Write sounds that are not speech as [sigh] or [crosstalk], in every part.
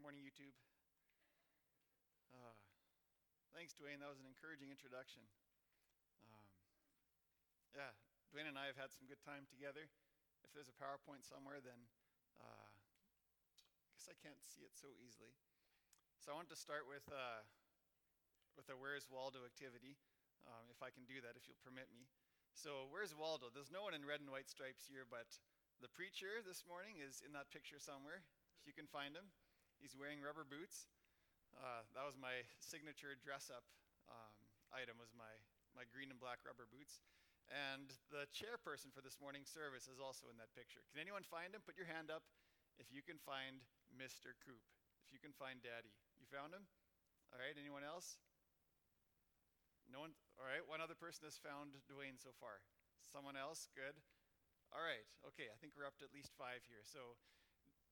Good morning, YouTube. Uh, thanks, Dwayne. That was an encouraging introduction. Um, yeah, Dwayne and I have had some good time together. If there's a PowerPoint somewhere, then uh, I guess I can't see it so easily. So I want to start with uh, with a Where's Waldo activity, um, if I can do that, if you'll permit me. So where's Waldo? There's no one in red and white stripes here, but the preacher this morning is in that picture somewhere. If you can find him. He's wearing rubber boots. Uh, that was my signature dress-up um, item. Was my my green and black rubber boots. And the chairperson for this morning's service is also in that picture. Can anyone find him? Put your hand up if you can find Mr. Coop. If you can find Daddy. You found him? All right. Anyone else? No one? All right. One other person has found Dwayne so far. Someone else? Good. All right. Okay. I think we're up to at least five here. So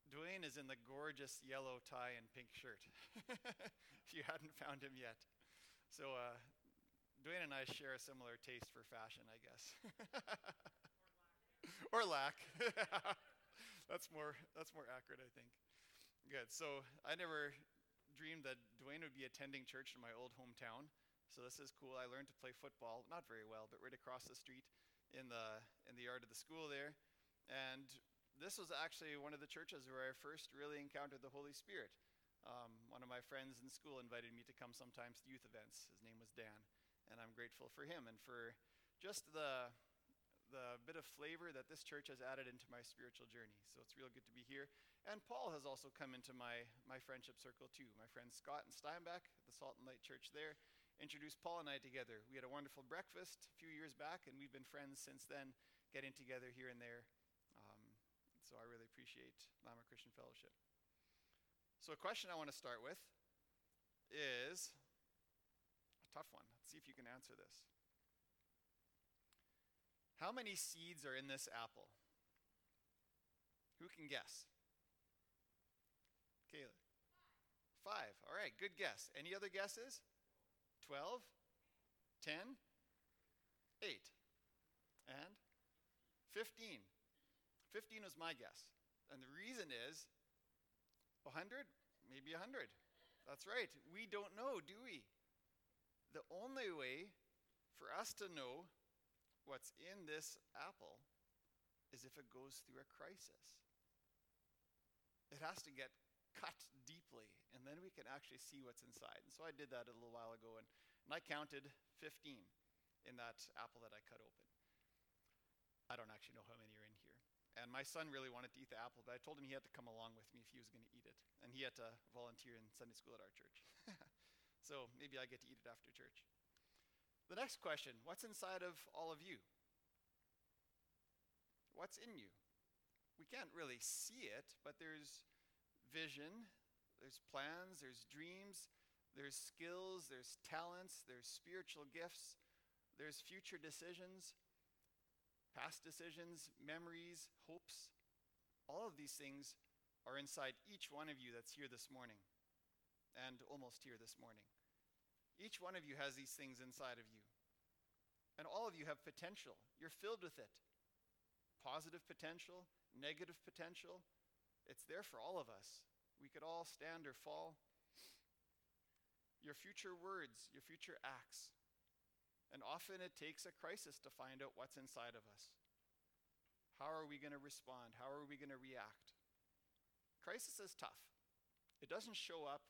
Dwayne is in the gorgeous yellow tie and pink shirt, [laughs] if you hadn't found him yet. So, uh, Dwayne and I share a similar taste for fashion, I guess. [laughs] or lack. [laughs] that's, more, that's more accurate, I think. Good. So, I never dreamed that Dwayne would be attending church in my old hometown. So, this is cool. I learned to play football, not very well, but right across the street in the, in the yard of the school there. And this was actually one of the churches where I first really encountered the Holy Spirit. Um, one of my friends in school invited me to come sometimes to youth events. His name was Dan, and I'm grateful for him and for just the the bit of flavor that this church has added into my spiritual journey. So it's real good to be here. And Paul has also come into my my friendship circle too. My friends Scott and Steinbach at the Salt and Light Church there introduced Paul and I together. We had a wonderful breakfast a few years back, and we've been friends since then, getting together here and there. So I really appreciate Lima Christian Fellowship. So, a question I want to start with is a tough one. Let's see if you can answer this. How many seeds are in this apple? Who can guess? Kayla. Five. All right, good guess. Any other guesses? Twelve? Ten? Eight? And? Fifteen. 15 was my guess. And the reason is 100, maybe 100. That's right. We don't know, do we? The only way for us to know what's in this apple is if it goes through a crisis. It has to get cut deeply, and then we can actually see what's inside. And so I did that a little while ago, and, and I counted 15 in that apple that I cut open. I don't actually know how many are. And my son really wanted to eat the apple, but I told him he had to come along with me if he was going to eat it. And he had to volunteer in Sunday school at our church. [laughs] so maybe I get to eat it after church. The next question what's inside of all of you? What's in you? We can't really see it, but there's vision, there's plans, there's dreams, there's skills, there's talents, there's spiritual gifts, there's future decisions past decisions, memories, hopes, all of these things are inside each one of you that's here this morning and almost here this morning. Each one of you has these things inside of you. And all of you have potential. You're filled with it positive potential, negative potential. It's there for all of us. We could all stand or fall. Your future words, your future acts, and often it takes a crisis to find out what's inside of us. How are we going to respond? How are we going to react? Crisis is tough. It doesn't show up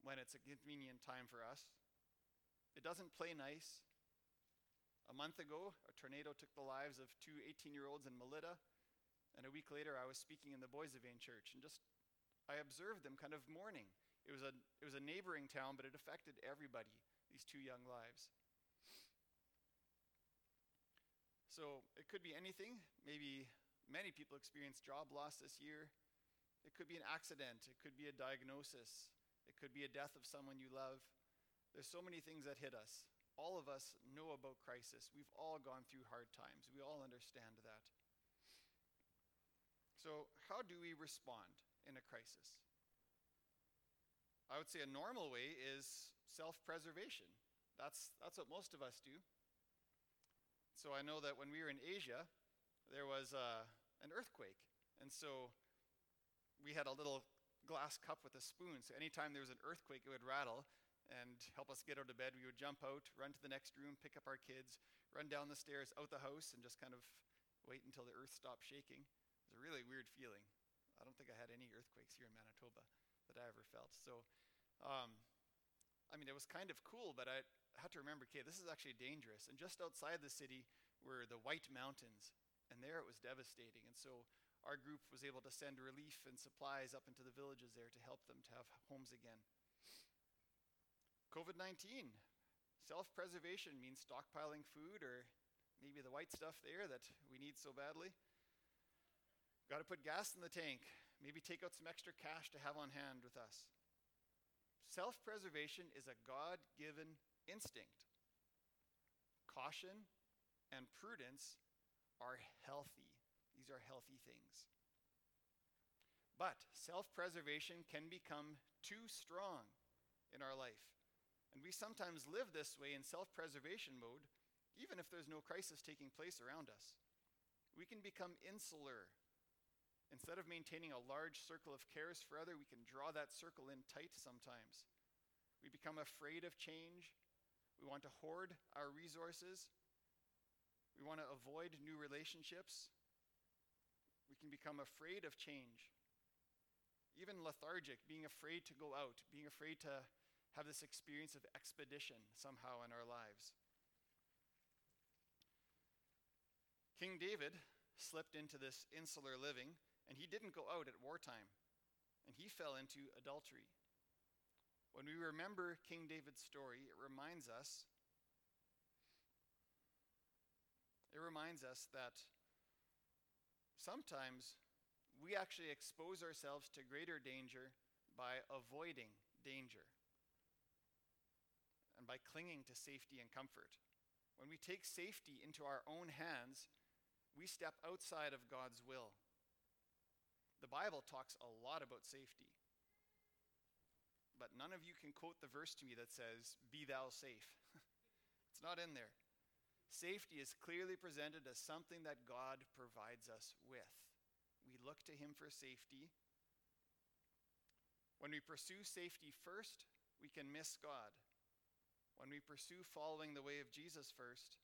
when it's a convenient time for us, it doesn't play nice. A month ago, a tornado took the lives of two 18 year olds in Melita. And a week later, I was speaking in the Boissevain church and just I observed them kind of mourning. It was, a, it was a neighboring town, but it affected everybody, these two young lives. So it could be anything. Maybe many people experience job loss this year. It could be an accident. It could be a diagnosis. It could be a death of someone you love. There's so many things that hit us. All of us know about crisis. We've all gone through hard times. We all understand that. So, how do we respond in a crisis? I would say a normal way is self preservation. That's, that's what most of us do. So I know that when we were in Asia, there was uh, an earthquake. And so we had a little glass cup with a spoon. So anytime there was an earthquake, it would rattle and help us get out of bed. We would jump out, run to the next room, pick up our kids, run down the stairs, out the house, and just kind of wait until the earth stopped shaking. It was a really weird feeling. I don't think I had any earthquakes here in Manitoba that I ever felt. So, um, I mean, it was kind of cool, but I had to remember, okay, this is actually dangerous. And just outside the city were the White Mountains, and there it was devastating. And so our group was able to send relief and supplies up into the villages there to help them to have homes again. COVID 19. Self preservation means stockpiling food or maybe the white stuff there that we need so badly. Got to put gas in the tank, maybe take out some extra cash to have on hand with us. Self preservation is a God given instinct. Caution and prudence are healthy, these are healthy things. But self preservation can become too strong in our life. And we sometimes live this way in self preservation mode, even if there's no crisis taking place around us. We can become insular. Instead of maintaining a large circle of cares for other, we can draw that circle in tight sometimes. We become afraid of change. We want to hoard our resources. We want to avoid new relationships. We can become afraid of change. Even lethargic, being afraid to go out, being afraid to have this experience of expedition somehow in our lives. King David slipped into this insular living, and he didn't go out at wartime, and he fell into adultery. When we remember King David's story, it reminds us it reminds us that sometimes we actually expose ourselves to greater danger by avoiding danger and by clinging to safety and comfort. When we take safety into our own hands, we step outside of God's will. The Bible talks a lot about safety. But none of you can quote the verse to me that says, Be thou safe. [laughs] it's not in there. Safety is clearly presented as something that God provides us with. We look to Him for safety. When we pursue safety first, we can miss God when we pursue following the way of Jesus first,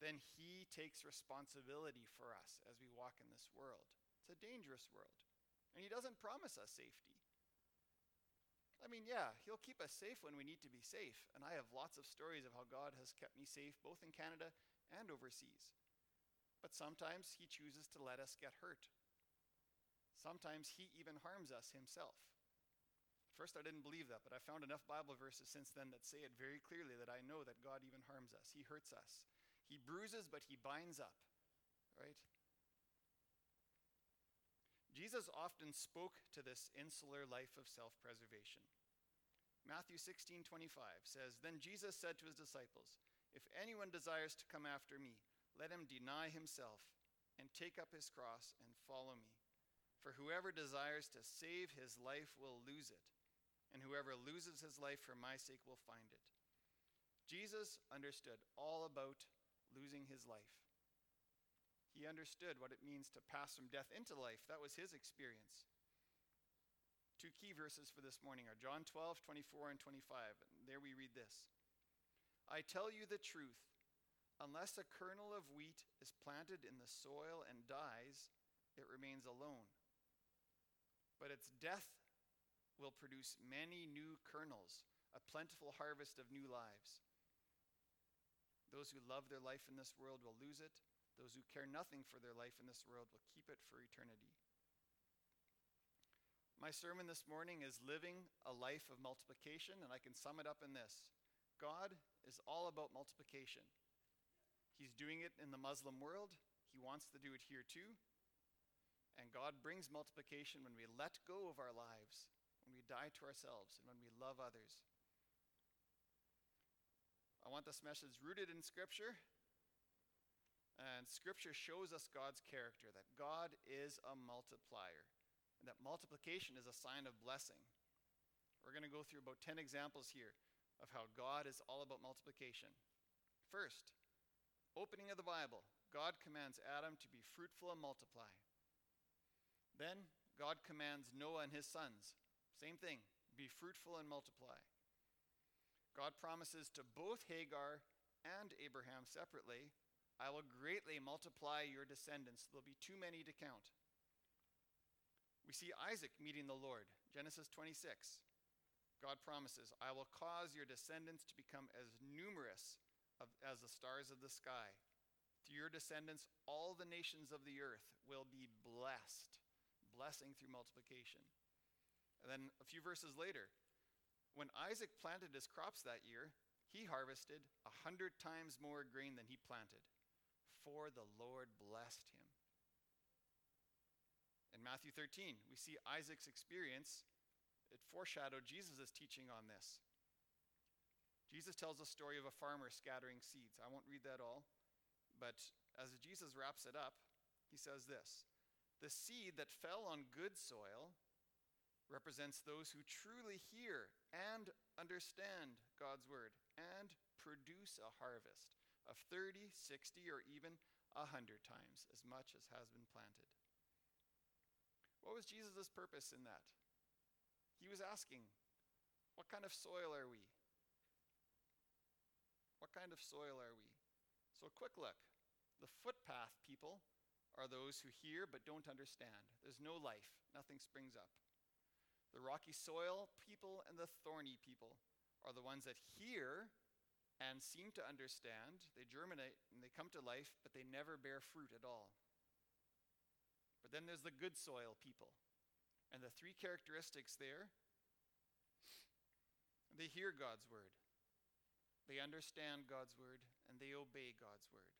then He takes responsibility for us as we walk in this world. It's a dangerous world. And He doesn't promise us safety. I mean, yeah, He'll keep us safe when we need to be safe. And I have lots of stories of how God has kept me safe, both in Canada and overseas. But sometimes He chooses to let us get hurt. Sometimes He even harms us Himself At first, I didn't believe that, but I found enough Bible verses since then that say it very clearly that I know that God even harms us. He hurts us. He bruises, but he binds up, right? Jesus often spoke to this insular life of self preservation. Matthew 16 25 says, Then Jesus said to his disciples, If anyone desires to come after me, let him deny himself and take up his cross and follow me. For whoever desires to save his life will lose it and whoever loses his life for my sake will find it. Jesus understood all about losing his life. He understood what it means to pass from death into life. That was his experience. Two key verses for this morning are John 12, 24, and 25. And there we read this I tell you the truth, unless a kernel of wheat is planted in the soil and dies, it remains alone. But its death will produce many new kernels, a plentiful harvest of new lives. Those who love their life in this world will lose it. Those who care nothing for their life in this world will keep it for eternity. My sermon this morning is Living a Life of Multiplication, and I can sum it up in this God is all about multiplication. He's doing it in the Muslim world, He wants to do it here too. And God brings multiplication when we let go of our lives when we die to ourselves, and when we love others. I want this message rooted in Scripture. And Scripture shows us God's character, that God is a multiplier, and that multiplication is a sign of blessing. We're going to go through about 10 examples here of how God is all about multiplication. First, opening of the Bible, God commands Adam to be fruitful and multiply. Then, God commands Noah and his sons Same thing be fruitful and multiply. God promises to both Hagar and Abraham separately I will greatly multiply your descendants. There'll be too many to count. We see Isaac meeting the Lord, Genesis 26. God promises, I will cause your descendants to become as numerous of, as the stars of the sky. Through your descendants, all the nations of the earth will be blessed. Blessing through multiplication. And then a few verses later, when Isaac planted his crops that year, he harvested a hundred times more grain than he planted, for the Lord blessed him. In Matthew 13, we see Isaac's experience. It foreshadowed Jesus' teaching on this. Jesus tells the story of a farmer scattering seeds. I won't read that all, but as Jesus wraps it up, he says this The seed that fell on good soil represents those who truly hear and understand God's word and produce a harvest of 30, 60, or even 100 times as much as has been planted. What was Jesus' purpose in that? He was asking, What kind of soil are we? What kind of soil are we? So, a quick look. The footpath people are those who hear but don't understand. There's no life, nothing springs up. The rocky soil people and the thorny people are the ones that hear and seem to understand. They germinate and they come to life, but they never bear fruit at all. But then there's the good soil people. And the three characteristics there they hear God's word, they understand God's word, and they obey God's word.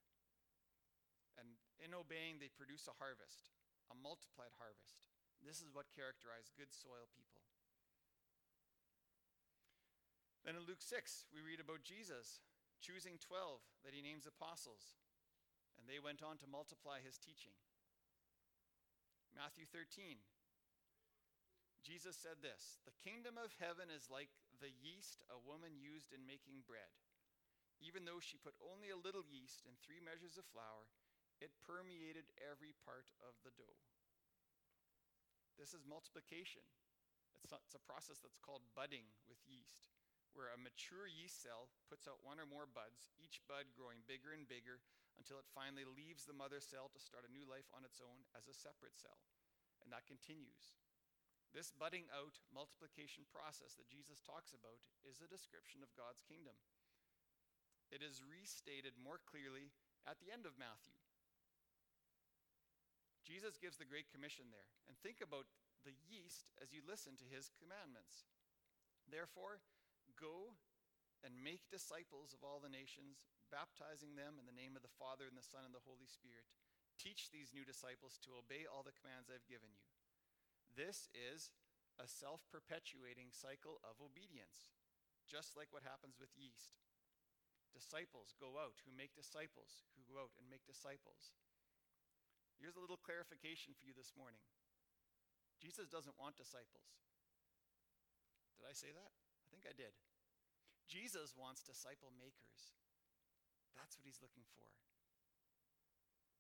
And in obeying, they produce a harvest, a multiplied harvest. This is what characterized good soil people. Then in Luke 6, we read about Jesus choosing 12 that he names apostles, and they went on to multiply his teaching. Matthew 13, Jesus said this The kingdom of heaven is like the yeast a woman used in making bread. Even though she put only a little yeast in three measures of flour, it permeated every part of the dough. This is multiplication. It's, not, it's a process that's called budding with yeast, where a mature yeast cell puts out one or more buds, each bud growing bigger and bigger until it finally leaves the mother cell to start a new life on its own as a separate cell. And that continues. This budding out multiplication process that Jesus talks about is a description of God's kingdom. It is restated more clearly at the end of Matthew. Jesus gives the Great Commission there. And think about the yeast as you listen to his commandments. Therefore, go and make disciples of all the nations, baptizing them in the name of the Father and the Son and the Holy Spirit. Teach these new disciples to obey all the commands I've given you. This is a self perpetuating cycle of obedience, just like what happens with yeast. Disciples go out who make disciples, who go out and make disciples. Here's a little clarification for you this morning Jesus doesn't want disciples. Did I say that? I think I did. Jesus wants disciple makers. That's what he's looking for.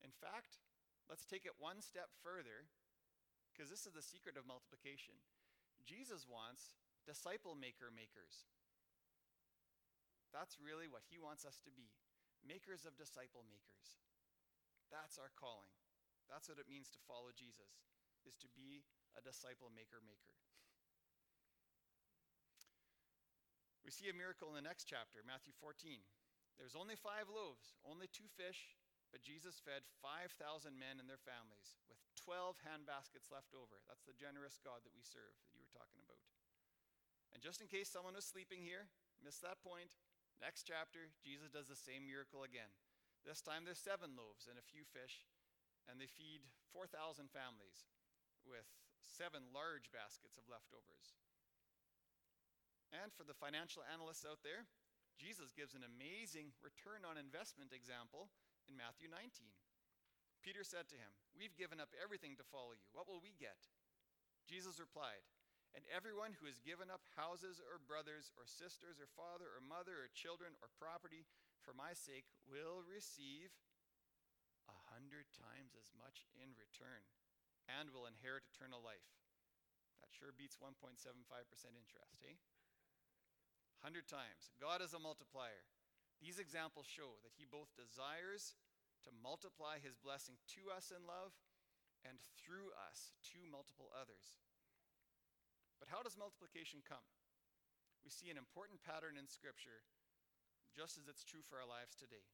In fact, let's take it one step further, because this is the secret of multiplication. Jesus wants disciple maker makers. That's really what he wants us to be makers of disciple makers. That's our calling. That's what it means to follow Jesus, is to be a disciple maker maker. We see a miracle in the next chapter, Matthew 14. There was only five loaves, only two fish, but Jesus fed 5,000 men and their families with 12 hand baskets left over. That's the generous God that we serve that you were talking about. And just in case someone was sleeping here, missed that point, next chapter, Jesus does the same miracle again. This time there's seven loaves and a few fish, and they feed 4,000 families with seven large baskets of leftovers. For the financial analysts out there, Jesus gives an amazing return on investment example in Matthew 19. Peter said to him, We've given up everything to follow you. What will we get? Jesus replied, And everyone who has given up houses or brothers or sisters or father or mother or children or property for my sake will receive a hundred times as much in return and will inherit eternal life. That sure beats 1.75% interest, hey? 100 times. God is a multiplier. These examples show that He both desires to multiply His blessing to us in love and through us to multiple others. But how does multiplication come? We see an important pattern in Scripture, just as it's true for our lives today.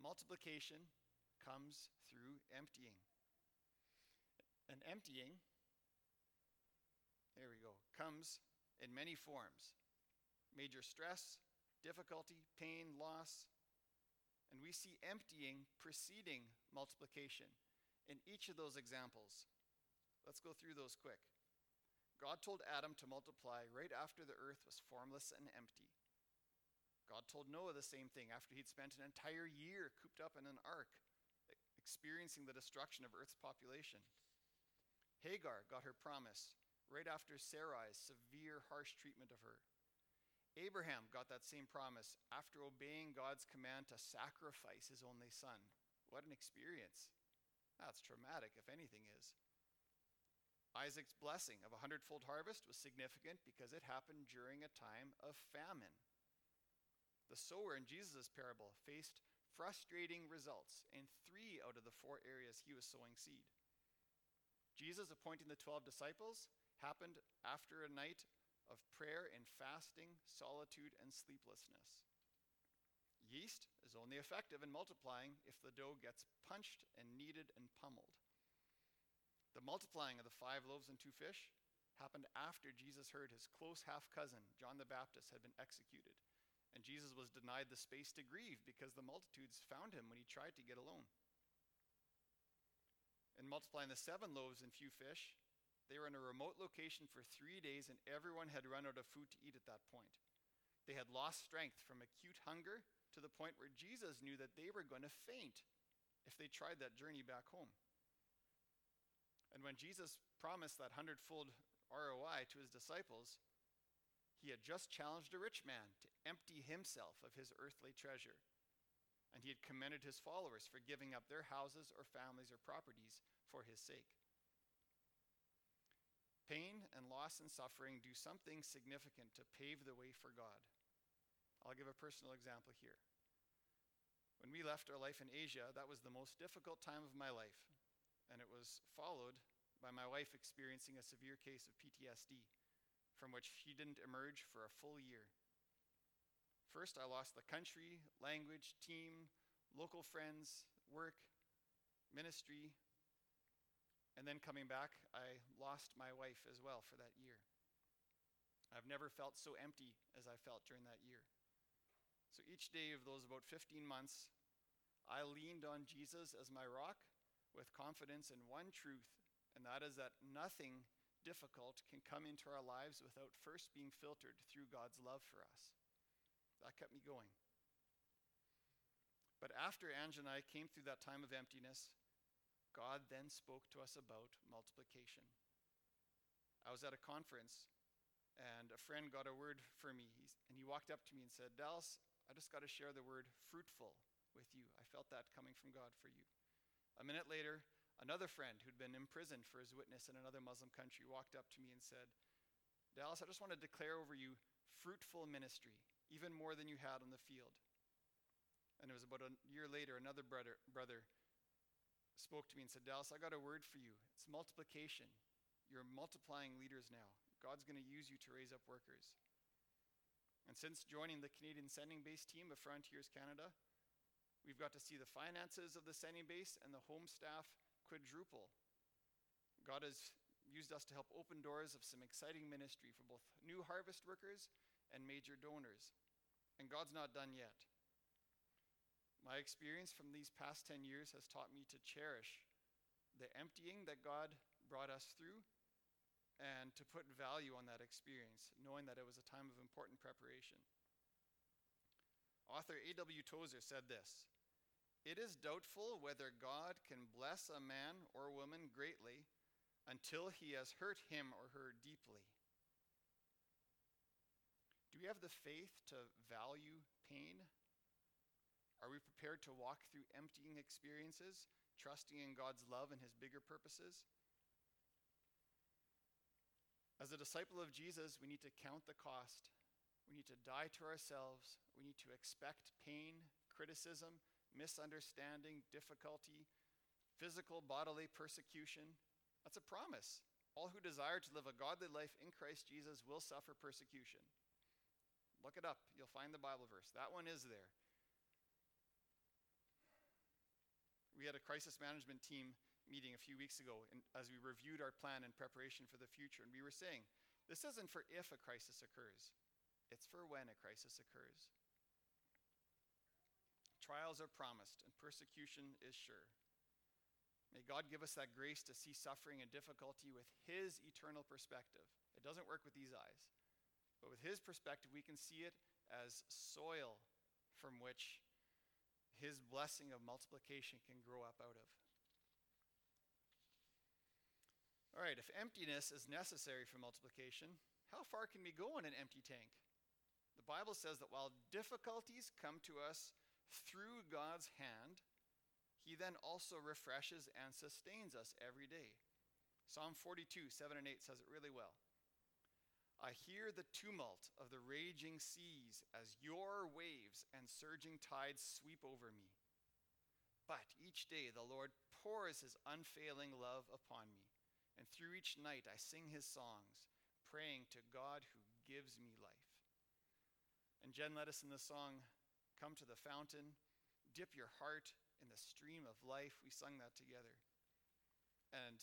Multiplication comes through emptying. And emptying, there we go, comes in many forms major stress, difficulty, pain, loss. And we see emptying preceding multiplication in each of those examples. Let's go through those quick. God told Adam to multiply right after the earth was formless and empty. God told Noah the same thing after he'd spent an entire year cooped up in an ark, experiencing the destruction of Earth's population. Hagar got her promise right after Sarai's severe, harsh treatment of her. Abraham got that same promise after obeying God's command to sacrifice his only son. What an experience! That's traumatic, if anything is. Isaac's blessing of a hundredfold harvest was significant because it happened during a time of famine. The sower in Jesus' parable faced frustrating results in three out of the four areas he was sowing seed. Jesus appointing the 12 disciples happened after a night of prayer and fasting, solitude, and sleeplessness. Yeast is only effective in multiplying if the dough gets punched and kneaded and pummeled. The multiplying of the five loaves and two fish happened after Jesus heard his close half cousin, John the Baptist, had been executed. And Jesus was denied the space to grieve because the multitudes found him when he tried to get alone. In multiplying the seven loaves and few fish, they were in a remote location for three days, and everyone had run out of food to eat at that point. They had lost strength from acute hunger to the point where Jesus knew that they were going to faint if they tried that journey back home. And when Jesus promised that hundredfold ROI to his disciples, he had just challenged a rich man to empty himself of his earthly treasure. And he had commended his followers for giving up their houses or families or properties for his sake. Pain and loss and suffering do something significant to pave the way for God. I'll give a personal example here. When we left our life in Asia, that was the most difficult time of my life, and it was followed by my wife experiencing a severe case of PTSD, from which she didn't emerge for a full year. First, I lost the country, language, team, local friends, work, ministry, and then coming back, I lost my wife as well for that year. I've never felt so empty as I felt during that year. So each day of those about 15 months, I leaned on Jesus as my rock with confidence in one truth, and that is that nothing difficult can come into our lives without first being filtered through God's love for us. That kept me going. But after Ange and I came through that time of emptiness, God then spoke to us about multiplication. I was at a conference, and a friend got a word for me, He's, and he walked up to me and said, Dallas, I just got to share the word fruitful with you. I felt that coming from God for you. A minute later, another friend who'd been imprisoned for his witness in another Muslim country walked up to me and said, Dallas, I just want to declare over you fruitful ministry, even more than you had on the field. And it was about a year later, another brother, brother spoke to me and said, Dallas, I got a word for you. It's multiplication. You're multiplying leaders now. God's going to use you to raise up workers. And since joining the Canadian sending base team of Frontiers Canada, we've got to see the finances of the sending base and the home staff quadruple. God has used us to help open doors of some exciting ministry for both new harvest workers and major donors. And God's not done yet. My experience from these past 10 years has taught me to cherish the emptying that God brought us through and to put value on that experience, knowing that it was a time of important preparation. Author A.W. Tozer said this It is doubtful whether God can bless a man or woman greatly until he has hurt him or her deeply. Do we have the faith to value pain are we prepared to walk through emptying experiences, trusting in God's love and his bigger purposes? As a disciple of Jesus, we need to count the cost. We need to die to ourselves. We need to expect pain, criticism, misunderstanding, difficulty, physical, bodily persecution. That's a promise. All who desire to live a godly life in Christ Jesus will suffer persecution. Look it up. You'll find the Bible verse. That one is there. We had a crisis management team meeting a few weeks ago and as we reviewed our plan in preparation for the future. And we were saying, this isn't for if a crisis occurs, it's for when a crisis occurs. Trials are promised and persecution is sure. May God give us that grace to see suffering and difficulty with His eternal perspective. It doesn't work with these eyes, but with His perspective, we can see it as soil from which His blessing of multiplication can grow up out of. All right, if emptiness is necessary for multiplication, how far can we go in an empty tank? The Bible says that while difficulties come to us through God's hand, He then also refreshes and sustains us every day. Psalm 42, 7 and 8 says it really well. I hear the tumult of the raging seas as your waves and surging tides sweep over me. But each day the Lord pours his unfailing love upon me and through each night I sing his songs, praying to God who gives me life. And Jen led us in the song, Come to the Fountain, Dip Your Heart in the Stream of Life. We sung that together. And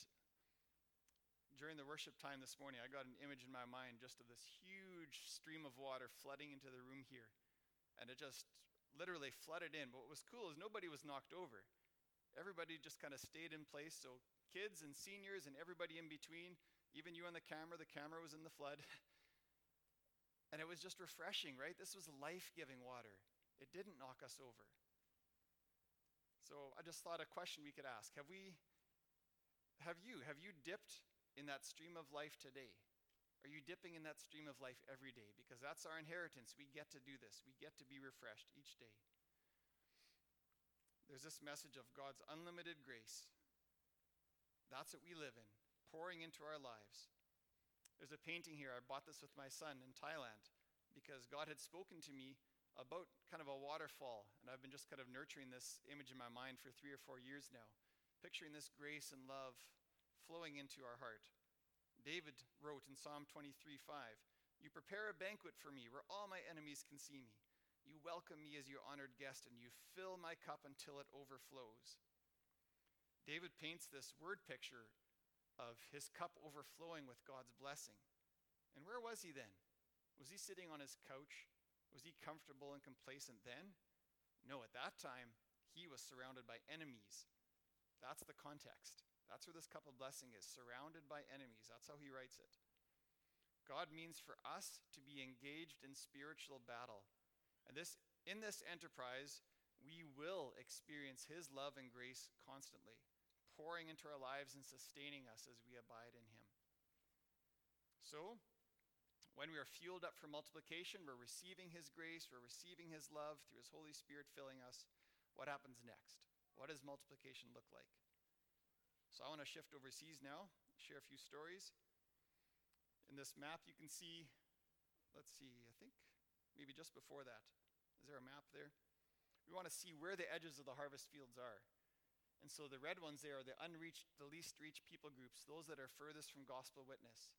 during the worship time this morning, I got an image in my mind just of this huge stream of water flooding into the room here. And it just literally flooded in. But what was cool is nobody was knocked over. Everybody just kind of stayed in place. So kids and seniors and everybody in between, even you on the camera, the camera was in the flood. [laughs] and it was just refreshing, right? This was life giving water. It didn't knock us over. So I just thought a question we could ask. Have we, have you, have you dipped in that stream of life today? Are you dipping in that stream of life every day? Because that's our inheritance. We get to do this. We get to be refreshed each day. There's this message of God's unlimited grace that's what we live in, pouring into our lives. There's a painting here. I bought this with my son in Thailand because God had spoken to me about kind of a waterfall, and I've been just kind of nurturing this image in my mind for three or four years now, picturing this grace and love flowing into our heart. David wrote in Psalm 23 5, You prepare a banquet for me where all my enemies can see me. You welcome me as your honored guest, and you fill my cup until it overflows. David paints this word picture of his cup overflowing with God's blessing. And where was he then? Was he sitting on his couch? Was he comfortable and complacent then? No, at that time, he was surrounded by enemies. That's the context. That's where this cup of blessing is surrounded by enemies. That's how he writes it. God means for us to be engaged in spiritual battle. And this in this enterprise, we will experience his love and grace constantly pouring into our lives and sustaining us as we abide in Him. So, when we are fueled up for multiplication, we're receiving His grace, we're receiving His love through His Holy Spirit filling us. What happens next? What does multiplication look like? So, I want to shift overseas now, share a few stories. In this map, you can see, let's see, I think maybe just before that. Is there a map there? We want to see where the edges of the harvest fields are. And so the red ones there are the unreached, the least reached people groups, those that are furthest from gospel witness.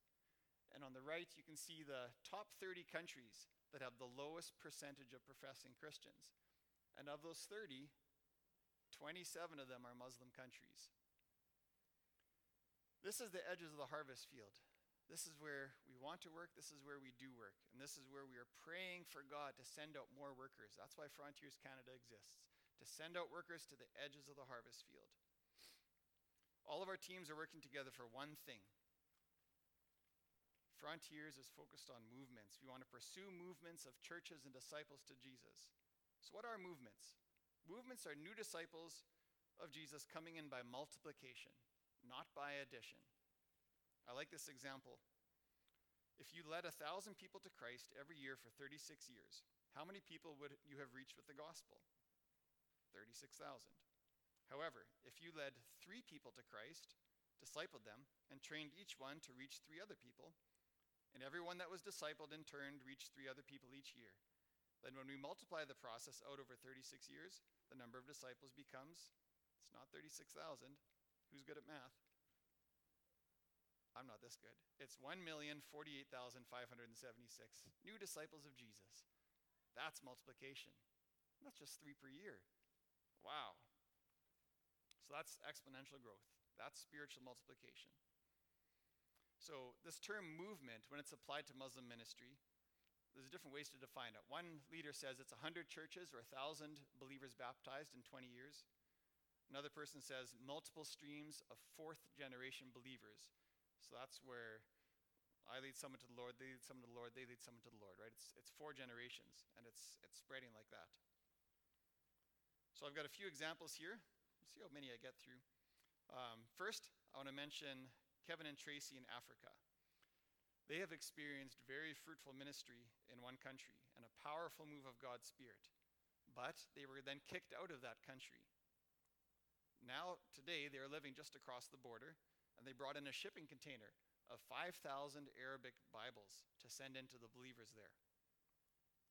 And on the right, you can see the top 30 countries that have the lowest percentage of professing Christians. And of those 30, 27 of them are Muslim countries. This is the edges of the harvest field. This is where we want to work. This is where we do work. And this is where we are praying for God to send out more workers. That's why Frontiers Canada exists to send out workers to the edges of the harvest field. All of our teams are working together for one thing. Frontiers is focused on movements. We want to pursue movements of churches and disciples to Jesus. So, what are movements? Movements are new disciples of Jesus coming in by multiplication, not by addition. I like this example. If you led a thousand people to Christ every year for 36 years, how many people would you have reached with the gospel? 36,000. However, if you led three people to Christ, discipled them, and trained each one to reach three other people, And everyone that was discipled in turn reached three other people each year. Then, when we multiply the process out over 36 years, the number of disciples becomes it's not 36,000. Who's good at math? I'm not this good. It's 1,048,576 new disciples of Jesus. That's multiplication. That's just three per year. Wow. So that's exponential growth. That's spiritual multiplication. So, this term movement, when it's applied to Muslim ministry, there's different ways to define it. One leader says it's 100 churches or 1,000 believers baptized in 20 years. Another person says multiple streams of fourth generation believers. So that's where I lead someone to the Lord, they lead someone to the Lord, they lead someone to the Lord, right? It's, it's four generations, and it's, it's spreading like that. So I've got a few examples here. Let's see how many I get through. Um, first, I want to mention Kevin and Tracy in Africa. They have experienced very fruitful ministry in one country and a powerful move of God's Spirit. But they were then kicked out of that country. Now, today, they are living just across the border, and they brought in a shipping container of 5,000 Arabic Bibles to send into the believers there.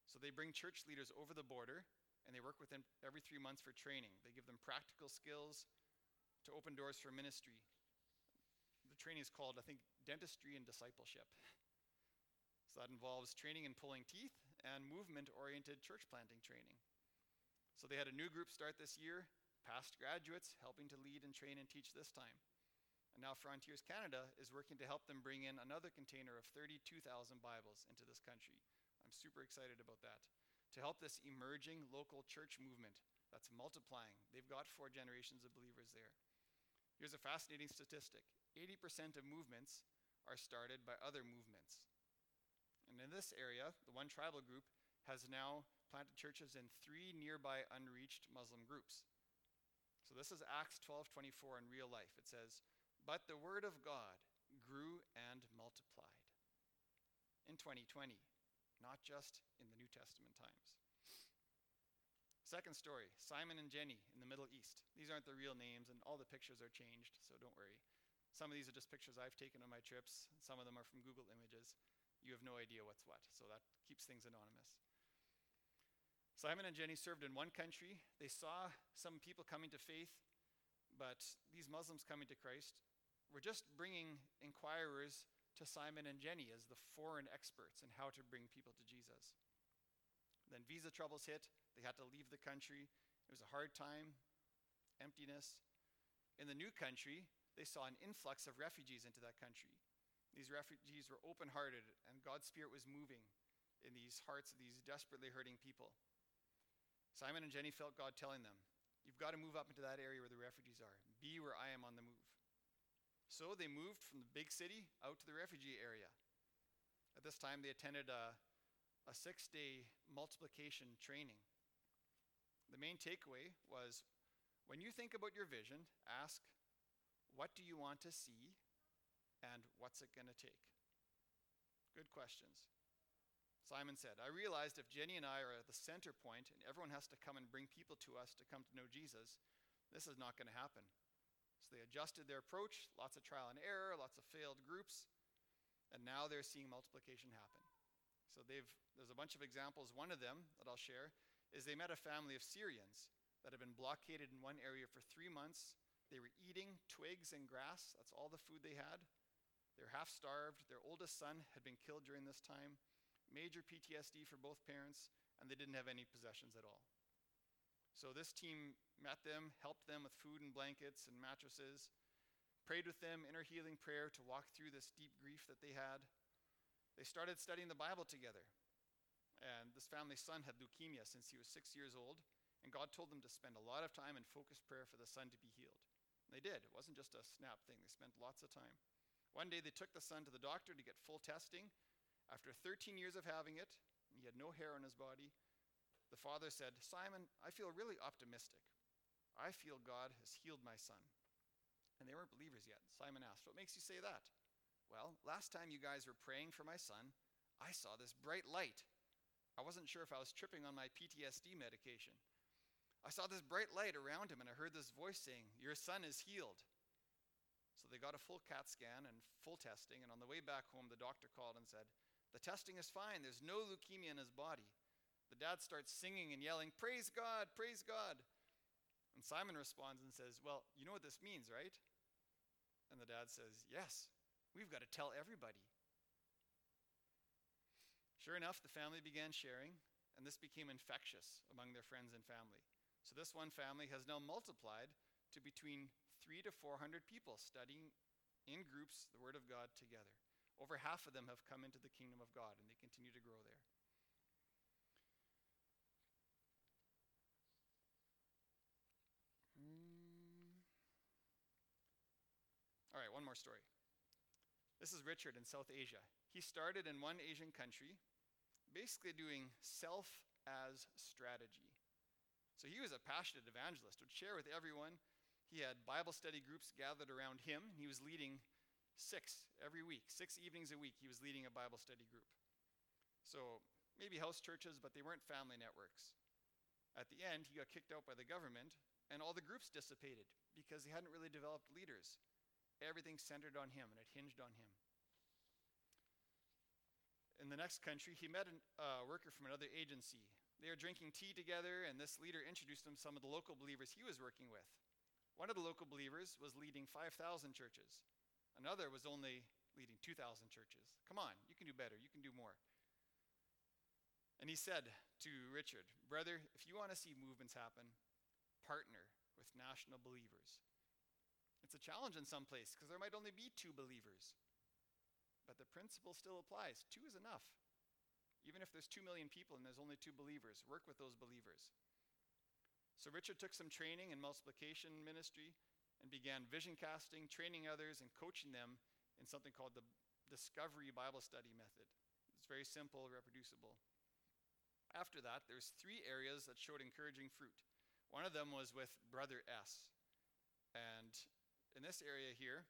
So they bring church leaders over the border, and they work with them every three months for training. They give them practical skills to open doors for ministry. The training is called, I think, dentistry and discipleship. [laughs] So that involves training in pulling teeth and movement oriented church planting training. So they had a new group start this year, past graduates helping to lead and train and teach this time. And now Frontiers Canada is working to help them bring in another container of 32,000 Bibles into this country. I'm super excited about that. To help this emerging local church movement that's multiplying. They've got four generations of believers there. Here's a fascinating statistic 80% of movements are started by other movements. And in this area, the one tribal group has now planted churches in three nearby unreached Muslim groups. So this is Acts 12:24 in real life. It says, "But the word of God grew and multiplied." In 2020, not just in the New Testament times. Second story, Simon and Jenny in the Middle East. These aren't the real names and all the pictures are changed, so don't worry. Some of these are just pictures I've taken on my trips. Some of them are from Google Images. You have no idea what's what, so that keeps things anonymous. Simon and Jenny served in one country. They saw some people coming to faith, but these Muslims coming to Christ were just bringing inquirers to Simon and Jenny as the foreign experts in how to bring people to Jesus. Then visa troubles hit. They had to leave the country. It was a hard time, emptiness. In the new country, they saw an influx of refugees into that country. These refugees were open hearted, and God's Spirit was moving in these hearts of these desperately hurting people. Simon and Jenny felt God telling them, You've got to move up into that area where the refugees are. Be where I am on the move. So they moved from the big city out to the refugee area. At this time, they attended a, a six day multiplication training. The main takeaway was when you think about your vision, ask, what do you want to see? And what's it going to take? Good questions. Simon said, I realized if Jenny and I are at the center point and everyone has to come and bring people to us to come to know Jesus, this is not going to happen. So they adjusted their approach, lots of trial and error, lots of failed groups, and now they're seeing multiplication happen. So they've, there's a bunch of examples. One of them that I'll share is they met a family of Syrians that had been blockaded in one area for three months they were eating twigs and grass. That's all the food they had. They're half starved. Their oldest son had been killed during this time. Major PTSD for both parents, and they didn't have any possessions at all. So this team met them, helped them with food and blankets and mattresses, prayed with them inner healing prayer to walk through this deep grief that they had. They started studying the Bible together. And this family's son had leukemia since he was six years old, and God told them to spend a lot of time in focused prayer for the son to be healed. They did. It wasn't just a snap thing, they spent lots of time. One day they took the son to the doctor to get full testing. After 13 years of having it, he had no hair on his body. The father said, Simon, I feel really optimistic. I feel God has healed my son. And they weren't believers yet. Simon asked, What makes you say that? Well, last time you guys were praying for my son, I saw this bright light. I wasn't sure if I was tripping on my PTSD medication. I saw this bright light around him, and I heard this voice saying, Your son is healed. So they got a full CAT scan and full testing. And on the way back home, the doctor called and said, The testing is fine. There's no leukemia in his body. The dad starts singing and yelling, Praise God, praise God. And Simon responds and says, Well, you know what this means, right? And the dad says, Yes, we've got to tell everybody. Sure enough, the family began sharing, and this became infectious among their friends and family. So this one family has now multiplied to between three to 400 people studying in groups the Word of God together. Over half of them have come into the kingdom of God, and they continue to grow there. Mm. All right, one more story. This is Richard in South Asia. He started in one Asian country basically doing self as strategy. So he was a passionate evangelist, would share with everyone. He had Bible study groups gathered around him. He was leading six every week, six evenings a week, he was leading a Bible study group. So maybe house churches, but they weren't family networks. At the end, he got kicked out by the government, and all the groups dissipated because he hadn't really developed leaders. Everything centered on him, and it hinged on him in the next country, he met a uh, worker from another agency. They were drinking tea together, and this leader introduced him to some of the local believers he was working with. One of the local believers was leading 5,000 churches, another was only leading 2,000 churches. Come on, you can do better, you can do more. And he said to Richard, Brother, if you want to see movements happen, partner with national believers. It's a challenge in some place because there might only be two believers. But the principle still applies. Two is enough. Even if there's two million people and there's only two believers, work with those believers. So Richard took some training in multiplication ministry and began vision casting, training others, and coaching them in something called the Discovery Bible Study Method. It's very simple, reproducible. After that, there's three areas that showed encouraging fruit. One of them was with Brother S. And in this area here,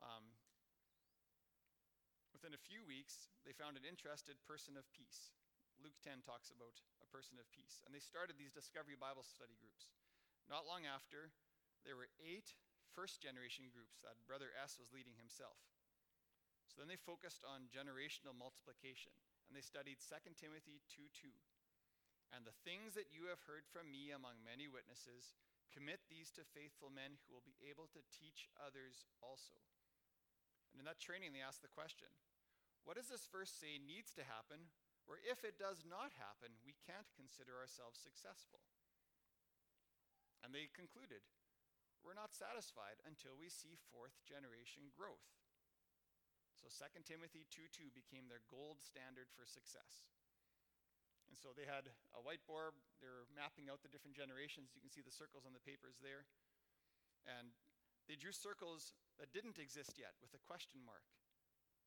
um, Within a few weeks, they found an interested person of peace. Luke 10 talks about a person of peace. And they started these Discovery Bible study groups. Not long after, there were eight first generation groups that Brother S was leading himself. So then they focused on generational multiplication and they studied 2 Timothy 2 2. And the things that you have heard from me among many witnesses, commit these to faithful men who will be able to teach others also. And in that training, they asked the question what does this verse say needs to happen, or if it does not happen, we can't consider ourselves successful? And they concluded, we're not satisfied until we see fourth generation growth. So 2 Timothy 2:2 became their gold standard for success. And so they had a whiteboard, they were mapping out the different generations. You can see the circles on the papers there. And they drew circles that didn't exist yet with a question mark.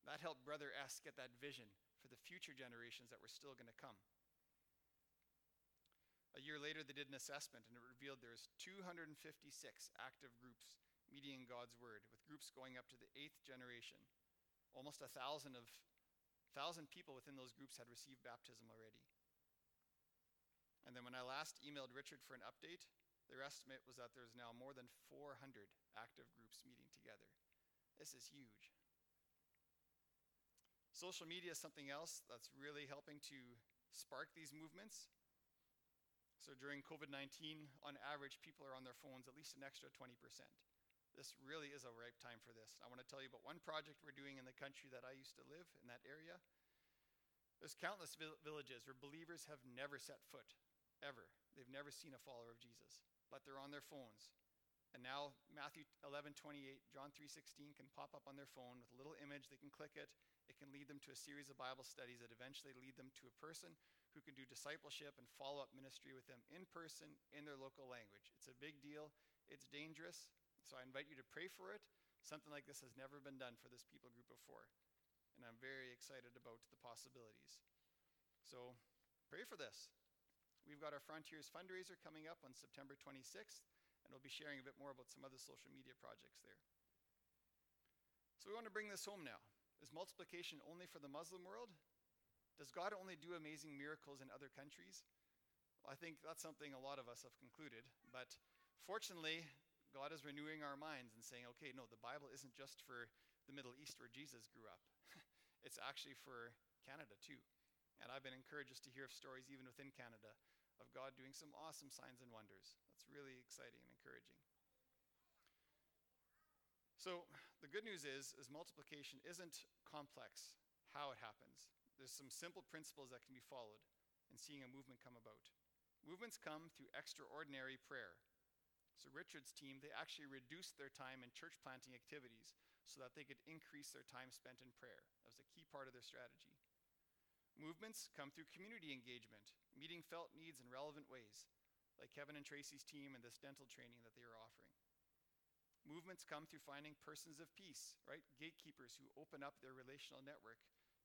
That helped Brother S get that vision for the future generations that were still going to come. A year later, they did an assessment, and it revealed there was 256 active groups meeting God's word, with groups going up to the eighth generation. Almost a thousand of thousand people within those groups had received baptism already. And then when I last emailed Richard for an update, their estimate was that there's now more than 400 active groups meeting together. This is huge. Social media is something else that's really helping to spark these movements. So during COVID 19, on average, people are on their phones at least an extra 20%. This really is a ripe time for this. I want to tell you about one project we're doing in the country that I used to live in that area. There's countless vil- villages where believers have never set foot, ever. They've never seen a follower of Jesus, but they're on their phones. And now Matthew 11, 28, John 3.16 can pop up on their phone with a little image. They can click it it can lead them to a series of Bible studies that eventually lead them to a person who can do discipleship and follow up ministry with them in person in their local language. It's a big deal, it's dangerous. So I invite you to pray for it. Something like this has never been done for this people group before. And I'm very excited about the possibilities. So pray for this. We've got our Frontiers fundraiser coming up on September 26th, and we'll be sharing a bit more about some other social media projects there. So we want to bring this home now. Is multiplication only for the Muslim world? Does God only do amazing miracles in other countries? Well, I think that's something a lot of us have concluded. But fortunately, God is renewing our minds and saying, okay, no, the Bible isn't just for the Middle East where Jesus grew up, [laughs] it's actually for Canada too. And I've been encouraged just to hear of stories, even within Canada, of God doing some awesome signs and wonders. That's really exciting and encouraging. So the good news is, is multiplication isn't complex how it happens. There's some simple principles that can be followed in seeing a movement come about. Movements come through extraordinary prayer. So Richard's team, they actually reduced their time in church planting activities so that they could increase their time spent in prayer. That was a key part of their strategy. Movements come through community engagement, meeting felt needs in relevant ways, like Kevin and Tracy's team and this dental training that they were offering. Movements come through finding persons of peace, right? Gatekeepers who open up their relational network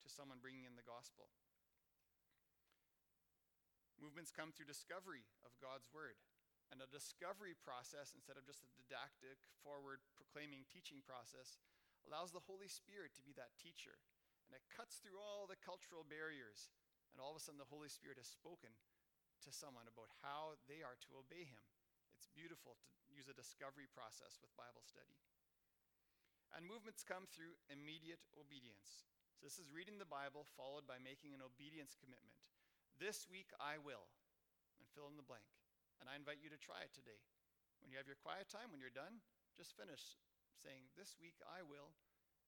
to someone bringing in the gospel. Movements come through discovery of God's word. And a discovery process, instead of just a didactic, forward proclaiming teaching process, allows the Holy Spirit to be that teacher. And it cuts through all the cultural barriers. And all of a sudden, the Holy Spirit has spoken to someone about how they are to obey Him. It's beautiful to use a discovery process with Bible study. And movements come through immediate obedience. So, this is reading the Bible followed by making an obedience commitment. This week I will, and fill in the blank. And I invite you to try it today. When you have your quiet time, when you're done, just finish saying, This week I will,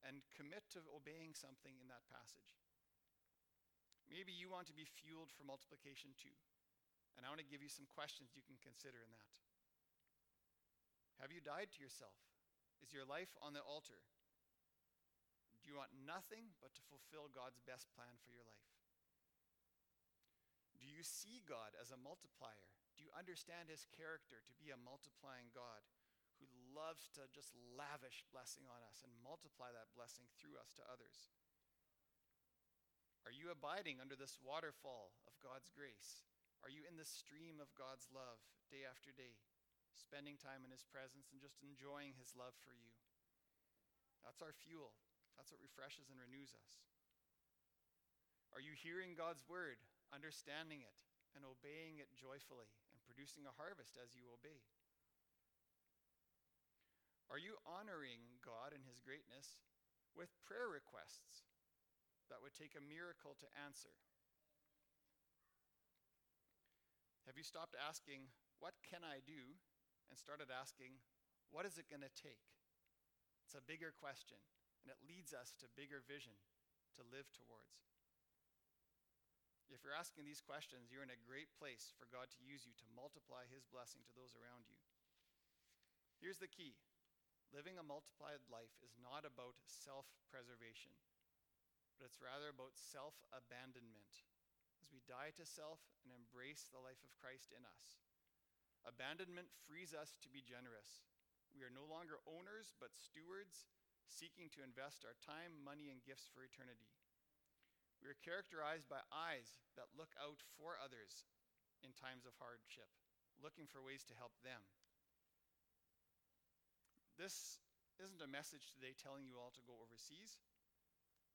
and commit to obeying something in that passage. Maybe you want to be fueled for multiplication too. And I want to give you some questions you can consider in that. Have you died to yourself? Is your life on the altar? Do you want nothing but to fulfill God's best plan for your life? Do you see God as a multiplier? Do you understand his character to be a multiplying God who loves to just lavish blessing on us and multiply that blessing through us to others? Are you abiding under this waterfall of God's grace? Are you in the stream of God's love day after day, spending time in his presence and just enjoying his love for you? That's our fuel. That's what refreshes and renews us. Are you hearing God's word, understanding it, and obeying it joyfully, and producing a harvest as you obey? Are you honoring God and His greatness with prayer requests that would take a miracle to answer? Have you stopped asking, What can I do? and started asking, What is it going to take? It's a bigger question and it leads us to bigger vision to live towards. If you're asking these questions, you're in a great place for God to use you to multiply His blessing to those around you. Here's the key living a multiplied life is not about self preservation, but it's rather about self abandonment as we die to self and embrace the life of Christ in us. Abandonment frees us to be generous. We are no longer owners, but stewards seeking to invest our time, money, and gifts for eternity. We are characterized by eyes that look out for others in times of hardship, looking for ways to help them. This isn't a message today telling you all to go overseas.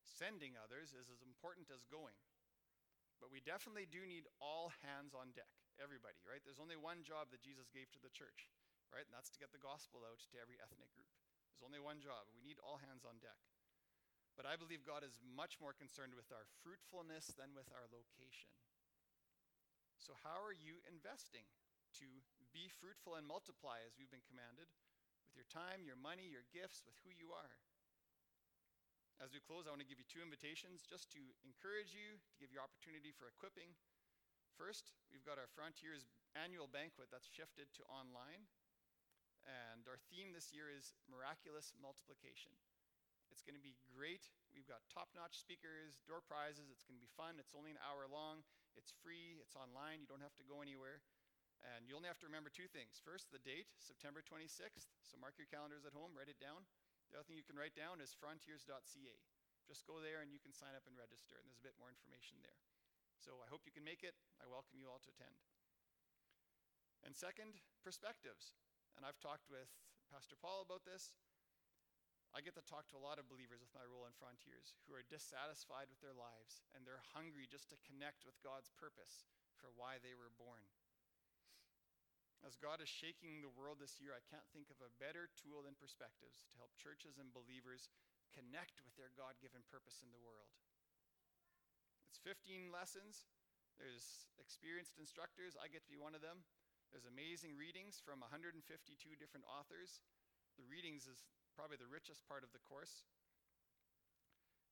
Sending others is as important as going. But we definitely do need all hands on deck, everybody, right? There's only one job that Jesus gave to the church, right? And that's to get the gospel out to every ethnic group. There's only one job. We need all hands on deck. But I believe God is much more concerned with our fruitfulness than with our location. So, how are you investing to be fruitful and multiply as we've been commanded with your time, your money, your gifts, with who you are? As we close, I want to give you two invitations just to encourage you, to give you opportunity for equipping. First, we've got our Frontiers annual banquet that's shifted to online. And our theme this year is miraculous multiplication. It's going to be great. We've got top notch speakers, door prizes. It's going to be fun. It's only an hour long. It's free. It's online. You don't have to go anywhere. And you only have to remember two things. First, the date, September 26th. So mark your calendars at home, write it down. The other thing you can write down is frontiers.ca. Just go there and you can sign up and register, and there's a bit more information there. So I hope you can make it. I welcome you all to attend. And second, perspectives and I've talked with Pastor Paul about this. I get to talk to a lot of believers with my role in Frontiers who are dissatisfied with their lives and they're hungry just to connect with God's purpose for why they were born. As God is shaking the world this year, I can't think of a better tool than perspectives to help churches and believers connect with their God given purpose in the world. It's 15 lessons. There's experienced instructors. I get to be one of them. There's amazing readings from 152 different authors. The readings is probably the richest part of the course.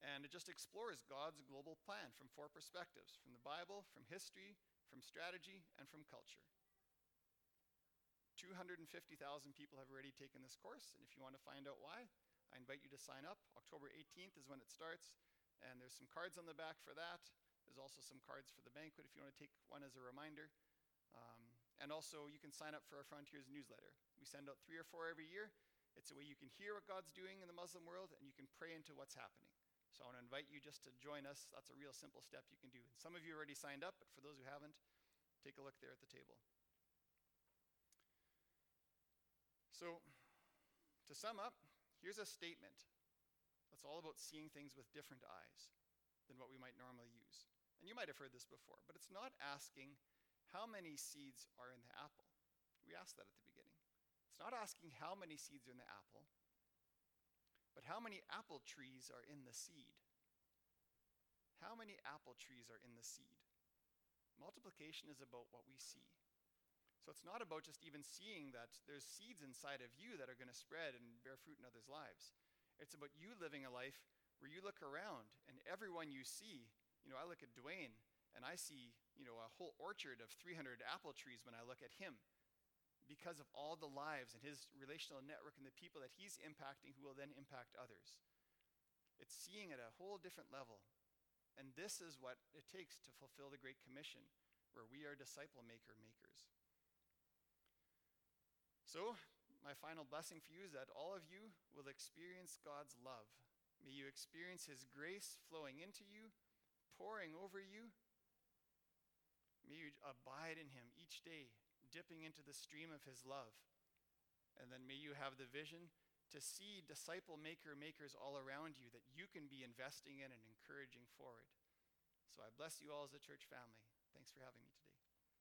And it just explores God's global plan from four perspectives from the Bible, from history, from strategy, and from culture. 250,000 people have already taken this course, and if you want to find out why, I invite you to sign up. October 18th is when it starts, and there's some cards on the back for that. There's also some cards for the banquet if you want to take one as a reminder. And also, you can sign up for our Frontiers newsletter. We send out three or four every year. It's a way you can hear what God's doing in the Muslim world, and you can pray into what's happening. So I want to invite you just to join us. That's a real simple step you can do. And some of you already signed up, but for those who haven't, take a look there at the table. So, to sum up, here's a statement that's all about seeing things with different eyes than what we might normally use. And you might have heard this before, but it's not asking how many seeds are in the apple. We asked that at the beginning. It's not asking how many seeds are in the apple, but how many apple trees are in the seed? How many apple trees are in the seed? Multiplication is about what we see. So it's not about just even seeing that there's seeds inside of you that are going to spread and bear fruit in others' lives. It's about you living a life where you look around and everyone you see, you know, I look at Dwayne and I see, you know, a whole orchard of 300 apple trees when I look at him because of all the lives and his relational network and the people that he's impacting who will then impact others. It's seeing at a whole different level. And this is what it takes to fulfill the Great Commission, where we are disciple maker makers. So, my final blessing for you is that all of you will experience God's love. May you experience His grace flowing into you, pouring over you. May you abide in Him each day dipping into the stream of his love. And then may you have the vision to see disciple maker makers all around you that you can be investing in and encouraging forward. So I bless you all as a church family. Thanks for having me today.